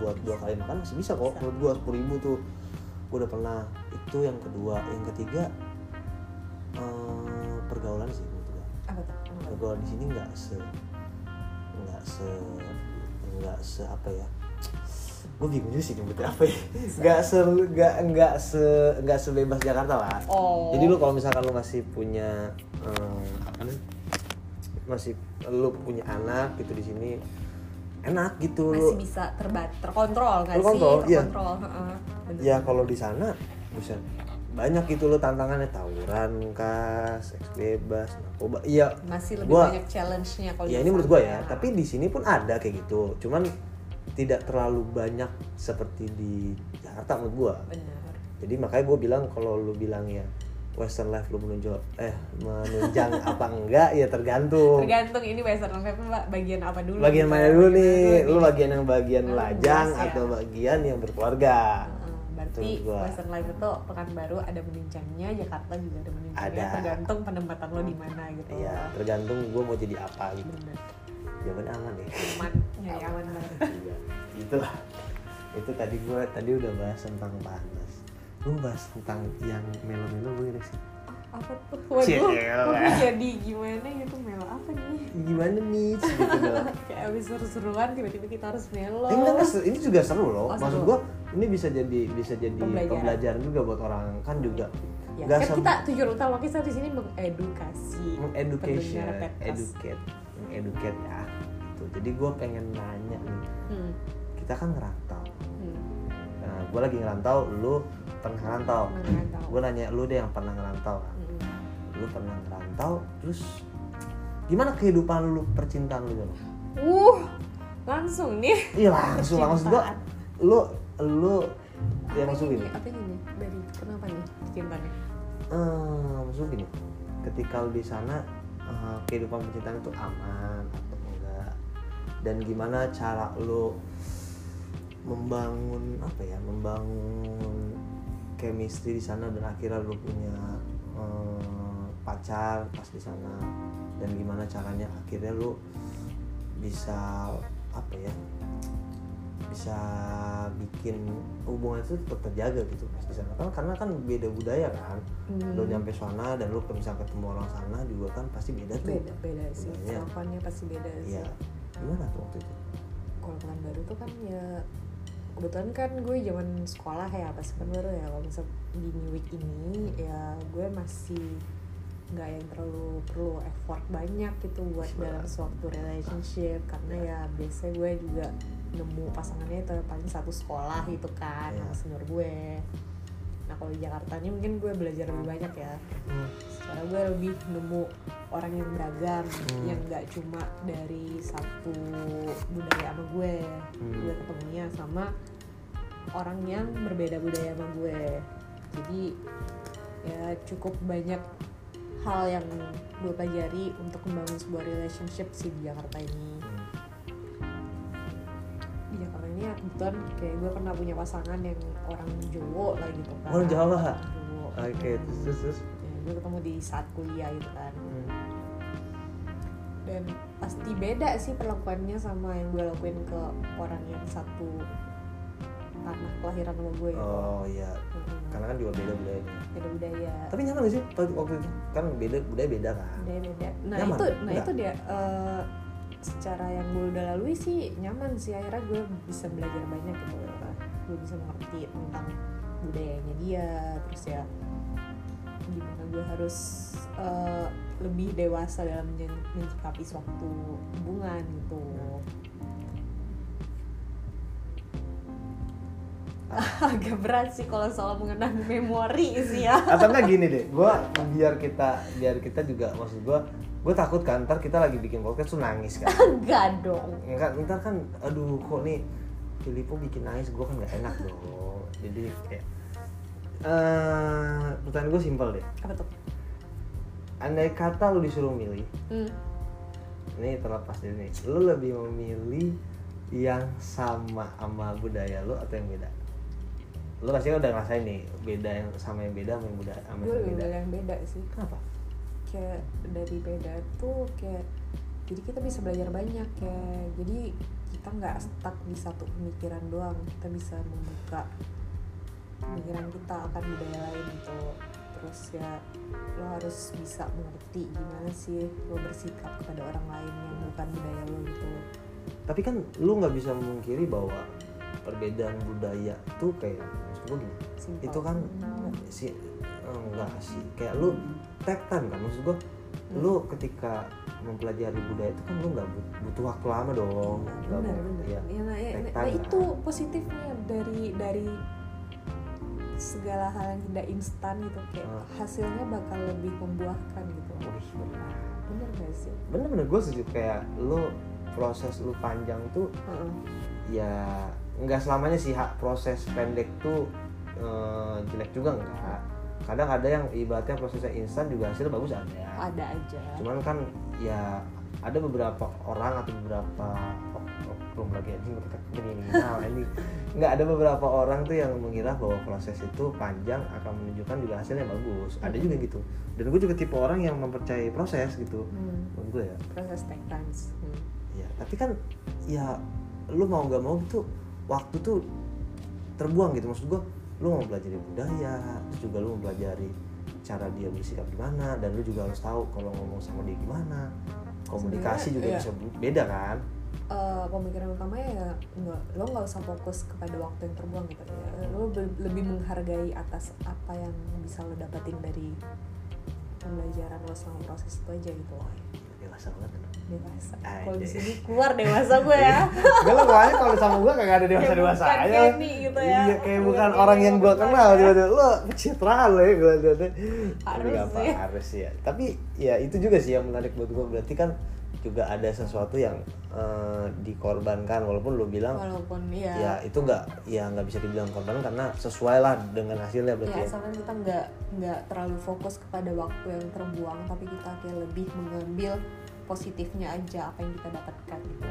buat dua kali makan masih bisa kok. Menurut gua sepuluh ribu tuh gua udah pernah. Itu yang kedua. Yang ketiga eh, pergaulan sih menurut gua. Pergaulan di sini nggak se se nggak se apa ya? Gue bingung juga sih nyebutnya apa ya. Nggak se nggak nggak se nggak sebebas Jakarta lah. Oh. Jadi lu kalau misalkan lu masih punya apa nih masih lu punya anak gitu di sini enak gitu. Lu masih bisa terbat terkontrol nggak sih? Terkontrol, iya. terkontrol heeh. Bener. ya kalau di sana bisa banyak gitu lo tantangannya. Tawuran kah seks bebas narkoba. Iya masih lebih gua- banyak challenge-nya kalau ya ini menurut gue ya. tapi di sini pun ada kayak gitu. Cuman tidak terlalu banyak seperti di Jakarta menurut gue benar. Jadi makanya gue bilang kalau lu bilang ya western life lu menunjuk eh menunjang *laughs* apa enggak ya tergantung. Tergantung ini western life mbak. Bagian apa dulu? Bagian mana dulu nih? lu bagian yang bagian Hmm, lajang jelas ya. atau bagian yang berkeluarga Menurut gua. western life itu pekanbaru ada menunjangnya Jakarta juga ada menunjangnya Ada. tergantung penempatan lo di mana gitu Iya, tergantung gue mau jadi apa gitu. benar Jawabannya aman ya. aman nyari aman banget *laughs* Iya, itulah. Itu tadi gue tadi udah bahas tentang panas. Lu bahas tentang yang melo-melo gue sih? apa tuh *laughs* waduh kok gue jadi gimana gitu melo apa nih Gimana nih? *laughs* Gitu kayak abis seru-seruan tiba-tiba kita harus melo Eh, enggak, enggak, seru. ini juga seru loh. Oh, Maksud gue ini bisa jadi bisa jadi Pembelajaran. pembelajaran, juga buat orang kan juga ya, nggak kan kita tujuan utama kita di sini mengedukasi mengeducation, podcast. educate, mengeducate ya. Gitu. Jadi gue pengen nanya nih, Hmm, kita kan ngerantau. hmm, Nah, gue lagi ngerantau, lu pernah ngerantau. mengerantau. Gue nanya lu deh yang pernah ngerantau kan. Hmm. Lu pernah ngerantau, terus gimana kehidupan lu percintaan lu dulu? Uh, langsung nih. Iya langsung langsung gua Percintaan. Lu lu ya maksud ini? gini. Apa ini? Dari kenapa nih cintanya? Eh, maksud gini. Ketika lu di sana eh, kehidupan percintaan itu aman atau enggak? Dan gimana cara lu membangun apa ya? Membangun chemistry di sana dan akhirnya lu punya eh, pacar pas di sana dan gimana caranya akhirnya lu bisa apa ya bisa bikin hubungan itu tetap terjaga gitu pas di sana. Kan karena kan beda budaya kan. Hmm. lu nyampe sana dan lu bisa ketemu orang sana juga kan pasti beda tuh. Beda, beda sih. Kelakuannya pasti beda sih. iya. Gimana tuh waktu itu? Kalau baru tuh kan ya kebetulan kan gue zaman sekolah ya pas baru ya. Kalau misal di New Week ini ya gue masih nggak yang terlalu perlu effort banyak gitu buat Sure. dalam suatu relationship karena ya biasanya gue juga nemu pasangannya itu paling satu sekolah gitu kan Iya. sama senior gue nah kalau di Jakarta ini mungkin gue belajar lebih banyak ya Hmm. secara gue lebih nemu orang yang beragam Hmm. yang nggak cuma dari satu budaya sama gue Hmm. gue ketemunya sama orang yang berbeda budaya sama gue jadi ya cukup banyak hal yang gue pelajari untuk membangun sebuah relationship sih di Jakarta ini Hmm. di Jakarta ini ya kebetulan kayak gue pernah punya pasangan yang orang Jawa lah gitu kan Orang Jawa? Oke terus terus, terus. Ya, gue ketemu di saat kuliah gitu kan Hmm. dan pasti beda sih perlakuannya sama yang gue lakuin ke orang yang satu tanah kelahiran sama gue gitu. oh iya. Mm-mm. karena kan juga beda budayanya beda budaya. Tapi nyaman gak sih? Waktu itu kan beda budaya beda kan? Budaya beda. Nah Nyaman? itu nah Enggak? itu dia eh, secara yang gue udah lalui sih nyaman sih. Akhirnya gue bisa belajar banyak gitu. Gue bisa mengerti tentang budayanya dia. Terus ya gimana gue harus eh, lebih dewasa dalam menyikapi suatu hubungan gitu *laughs* agak berat sih kalau soal mengenang memori sih ya. Atau enggak gini deh gue biar kita biar kita juga maksud gue gue takut kan ntar kita lagi bikin podcast tuh nangis kan. *laughs* Enggak dong. Enggak ntar kan aduh kok nih Filipo bikin nangis gue kan nggak enak dong. Jadi kayak eh pertanyaan gue simpel deh. Apa tuh? Andai kata lu disuruh milih hmm. ini terlepas dari ini lu lebih memilih yang sama sama budaya lu atau yang beda lu pasti udah ngerasain nih beda yang sama yang beda sama yang budaya sama gue yang beda. yang beda sih. Kenapa? Kayak dari beda tuh kayak jadi kita bisa belajar banyak kayak jadi kita nggak stuck di satu pemikiran doang. Kita bisa membuka pemikiran kita akan budaya lain gitu. Terus ya lo harus bisa mengerti gimana sih lo bersikap kepada orang lain yang bukan budaya lo gitu. Tapi kan lu nggak bisa memungkiri bahwa perbedaan budaya tuh kayak maksud gini Simpel. itu kan Hmm. si eh, enggak sih kayak lu time kan maksud gua lu ketika mempelajari budaya itu kan lu nggak but- butuh waktu lama dong Nggak benar mau- benar iya. ya, nah, ya, Take nah, itu kan. positifnya dari dari segala hal yang tidak instan gitu kayak Ah. hasilnya bakal lebih membuahkan gitu Wih, benar. bener gak sih bener-bener gue setuju kayak lu proses lu panjang tuh Heeh. ya nggak selamanya sih hak proses pendek tuh eh, jelek juga enggak kadang ada yang ibaratnya prosesnya instan juga hasil bagus ada. Ada aja. Cuman kan ya ada beberapa orang atau beberapa belum lagi kita kriminal *laughs* ini. Nggak ada beberapa orang tuh yang mengira bahwa proses itu panjang akan menunjukkan juga hasilnya bagus. Ada juga gitu. Dan gue juga tipe orang yang mempercayai proses gitu. Hmm, menurut gue ya. Proses take times hmm. ya tapi kan ya lu mau nggak mau gitu waktu tuh terbuang gitu. Maksud gua lu mau belajar budaya terus juga lu mau pelajari cara dia bersikap gimana dan lu juga harus tahu kalau ngomong sama dia gimana. Komunikasi juga Sebenarnya, bisa beda kan? Eh, pemikiran utamanya ya nggak lo nggak usah fokus kepada waktu yang terbuang gitu. Ya lo lebih menghargai atas apa yang bisa lo dapetin dari pembelajaran lo selama proses itu aja gitu dewasa banget kan dewasa. Kalau di sini keluar dewasa gue ya. Gak lo soalnya kalau sama gua kagak ada dewasa dewasa aja. Gitu ya. iya kayak Bukan bukan Kenny, orang yang gua bukan kenal ya. gitu lo pencitraan lo ya gua lihat tapi Harus apa sih. harus ya. Tapi ya itu juga sih yang menarik buat gua. Berarti kan juga ada sesuatu yang eh, dikorbankan. Walaupun lo bilang walaupun ya ya itu nggak ya nggak bisa dibilang korban karena sesuai lah dengan hasilnya berarti ya. ya, kita nggak nggak terlalu fokus kepada waktu yang terbuang tapi kita kayak lebih mengambil positifnya aja apa yang kita dapatkan gitu.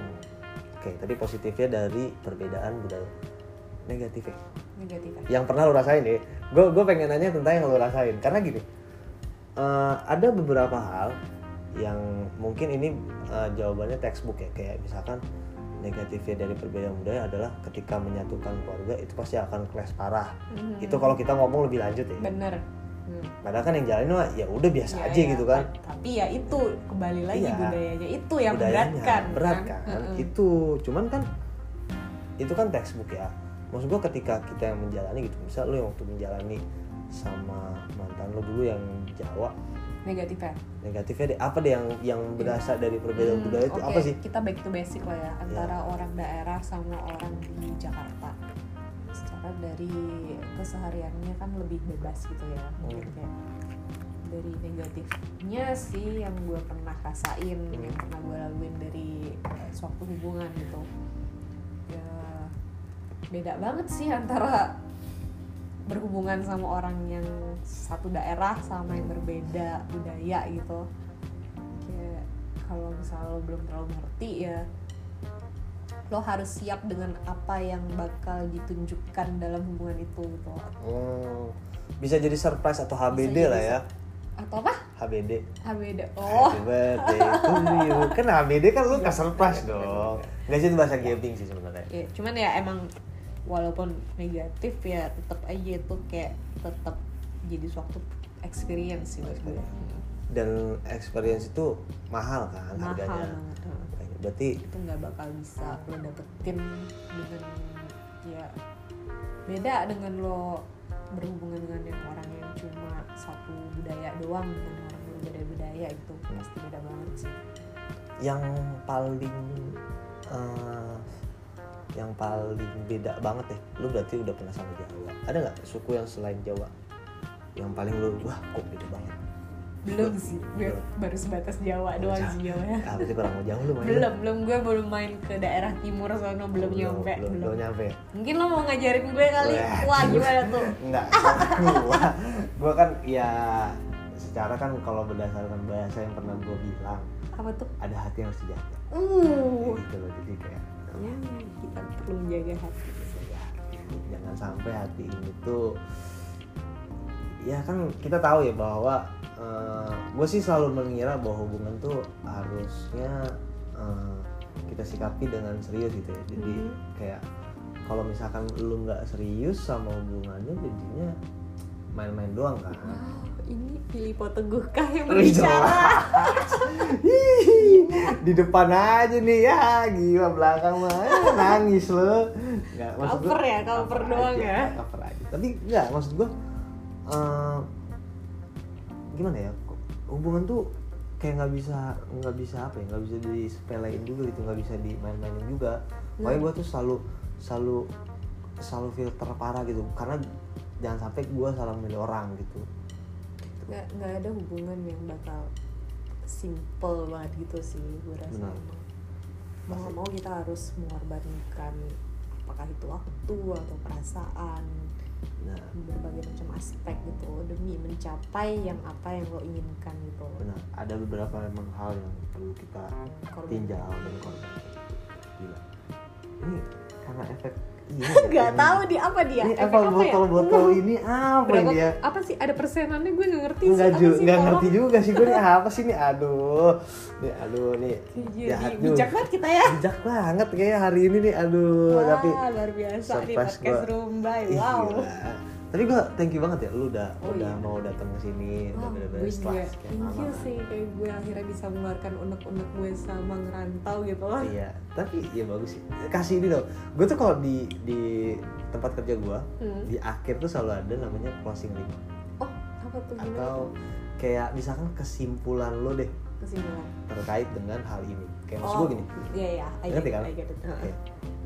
Oke tadi positifnya dari perbedaan budaya. Negatifnya negatifnya yang pernah lo rasain deh gue gue pengen nanya tentang yang lo rasain. Karena gini eh, ada beberapa hal yang mungkin ini eh, jawabannya textbook ya. Kayak misalkan negatifnya dari perbedaan budaya adalah ketika menyatukan keluarga itu pasti akan clash parah. Mhm. itu kalau kita ngomong lebih lanjut ya. Bener Hmm. padahal kan yang jalanin mah ya udah biasa Ya, aja ya, gitu kan. tapi ya itu kembali lagi Iya. budayanya itu yang budayanya memberatkan berat kan? Heeh. itu cuman kan itu kan textbook ya. Maksud gua ketika kita yang menjalani gitu misal lu yang waktu menjalani sama mantan lu dulu yang Jawa. Negatifnya negatifnya deh. Apa deh yang yang berasal dari perbedaan Hmm, budaya itu oke, apa sih? Kita back to basic lah ya antara orang daerah sama orang di Jakarta secara dari kesehariannya kan lebih bebas gitu ya mungkin Hmm. kayak dari negatifnya sih yang gue pernah rasain Hmm. yang pernah gue laluin dari eh, suatu hubungan gitu ya beda banget sih antara berhubungan sama orang yang satu daerah sama yang berbeda budaya gitu kayak kalau misalnya lo belum terlalu ngerti ya lo harus siap dengan apa yang bakal ditunjukkan dalam hubungan itu gitu. Hmm, bisa jadi surprise atau HBD jadi lah ya. atau apa? HBD HBD oh Happy birthday to you. *laughs* Kan HBD kan lu nggak surprise dong. nggak sih itu bahasa gaping sih sebenarnya. Ya cuman ya emang walaupun negatif ya tetap aja itu kayak tetap jadi suatu experience sih buat gue. Dan experience itu mahal kan mahal harganya banget. Berarti itu nggak bakal bisa lo dapetin dengan ya beda dengan lo berhubungan dengan yang orang yang cuma satu budaya doang dengan orang yang berbeda budaya itu pasti beda banget sih. Yang paling eh, yang paling beda banget deh lu berarti udah pernah sama Jawa. Ada nggak suku yang selain Jawa yang paling lu wah kok beda banget belum sih gue Belum. baru sebatas Jawa doang sih Jawa ya. Ah berarti kurang jauh lu main belum belum. Gue belum main ke daerah timur sono belum nyampe belum, belum, belum nyampe. Mungkin lo mau ngajarin gue kali? Wah. gimana tuh. *laughs* Enggak, gua, gua kan ya secara kan kalau berdasarkan bahasa yang pernah gua bilang apa tuh? ada hati yang harus dijaga. uh gitu loh, jadi kayak ya kita perlu menjaga hati. Jangan sampai hati ini tuh ya kan kita tahu ya bahwa gue sih selalu mengira bahwa hubungan tuh harusnya eh, kita sikapi dengan serius gitu ya jadi Mhm. kayak kalau misalkan lu nggak serius sama hubungannya jadinya main-main doang kan Wow, ini Filipo Teguhkah yang Wih, berbicara? *laughs* Di depan aja nih ya gila belakang mah eh, nangis lo nggak maksud Cover gua- ya, cover doang aja, ya. cover aja tapi nggak maksud gua eh, gimana ya hubungan tuh kayak nggak bisa nggak bisa apa ya nggak bisa disepelein juga gitu nggak bisa dimain-mainin juga. Makanya Hmm. gua tuh selalu selalu selalu filter parah gitu karena jangan sampai gua salah milih orang gitu. Nggak, nggak ada hubungan yang bakal simple banget gitu sih gue rasa. Benar. mau nggak mau kita harus mengorbankan apakah itu waktu atau perasaan nah. Berbagai macam aspek gitu demi mencapai yang apa yang lo inginkan gitu. Benar. Ada beberapa memang hal yang perlu kita Korban. tinjau dan korban gila. Ini karena efek nggak tahu di apa dia. Ini Efek apa botol-botol ini apa Berapa, ya apa sih? Ada persenannya? Gue nggak ngerti Enggak sih. ju, apa sih, nggak ngerti juga sih gue ini *laughs* apa sih nih? Aduh. Nih aduh nih. Jadi jahat bijak banget kita ya. Bijak banget kayak hari ini nih aduh. Wah, tapi luar biasa nih podcast gua. Rumbai. Wow. gila. Tapi gue thank you banget ya lu udah Oh, udah iya. mau datang ke sini udah bener-bener setelah sekian thank you sih kayak gue akhirnya bisa mengeluarkan unek-unek gue sama ngerantau gitu loh. Iya, tapi ya bagus sih. Kasih ini dong. Gue tuh kalau di di tempat kerja gue Hmm. di akhir tuh selalu ada namanya closing remark Oh, apa tuh gimana? atau kayak misalkan kesimpulan lo deh kesimpulan. terkait dengan hal ini. Kayak maksud Oh, gue gini. Iya iya, I Ngerti get it, kan? I get it. Oke. Heeh.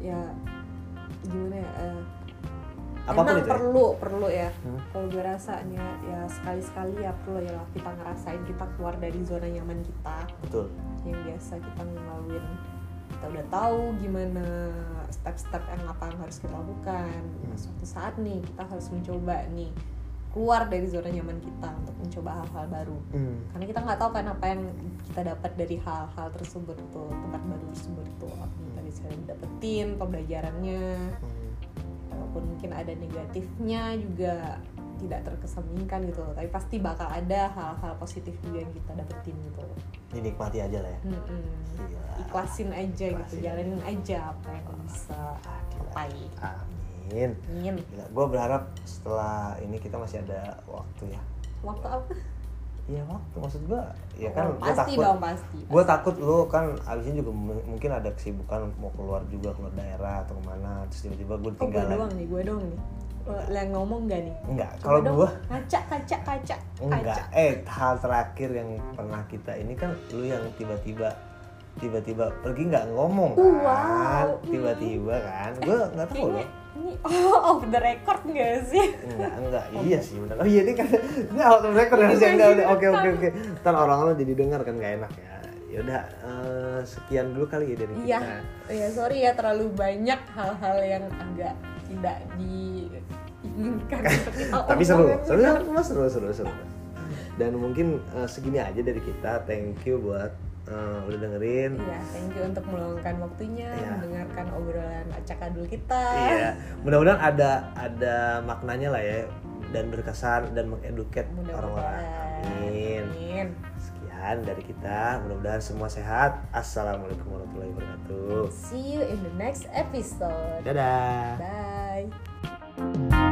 Ya gimana ya? eh, Apa pun emang itu ya. perlu perlu ya. Hmm. Kalau gue rasanya ya sekali-sekali ya perlu ya kita ngerasain kita keluar dari zona nyaman kita Betul. yang biasa kita ngelaluin kita udah tahu gimana step-step yang apa yang harus kita lakukan Nah, Hmm. suatu saat nih kita harus mencoba nih keluar dari zona nyaman kita untuk mencoba hal-hal baru Hmm. karena kita nggak tahu kan apa yang kita dapat dari hal-hal tersebut tuh tempat baru tersebut tuh apa yang kita bisa dapetin pembelajarannya Hmm. Walaupun mungkin ada negatifnya juga tidak terkesampingkan gitu loh tapi pasti bakal ada hal-hal positif juga yang kita dapetin gitu loh. Dinikmati aja lah ya. Gila. ikhlasin aja gitu Ikhlasin. jalanin aja apa yang bisa Ah, capai Amin. ingin Gue berharap setelah ini kita masih ada waktu ya. waktu apa Iya waktu maksud gue. Ya Oh, kan gue pasti takut. dong pasti gue takut lu kan abis ini juga mungkin ada kesibukan mau keluar juga keluar daerah atau ke mana terus tiba-tiba gue oh gue tinggal doang nih gue doang nih. Yang ngomong gak nih? Enggak. Kalau gue kaca kaca kaca enggak. eh hal terakhir yang pernah kita ini kan lu yang tiba-tiba tiba-tiba pergi nggak ngomong kan? Wow. tiba-tiba kan? Gue nggak tahu loh ini *laughs* oh off the record gak sih? Enggak enggak. Iya sih benar oh iya ini kan ini out of record ya sih enggak udah oke oke oke. Ntar orang-orang jadi dengar kan nggak enak ya. Yaudah eh, sekian dulu kali ya dari iya. kita. Iya sorry ya terlalu banyak hal-hal yang agak tidak di menginginkan untuk kita tapi seru seru seru seru seru. Dan mungkin eh, segini aja dari kita. Thank you buat eh, udah dengerin Iya, thank you untuk meluangkan waktunya Iya. mendengarkan obrolan acak adul kita. iya mudah-mudahan ada ada maknanya lah ya dan berkesan dan mengeduket orang-orang amin Amin. sekian dari kita mudah-mudahan semua sehat assalamualaikum warahmatullahi wabarakatuh See you in the next episode. dadah Bye.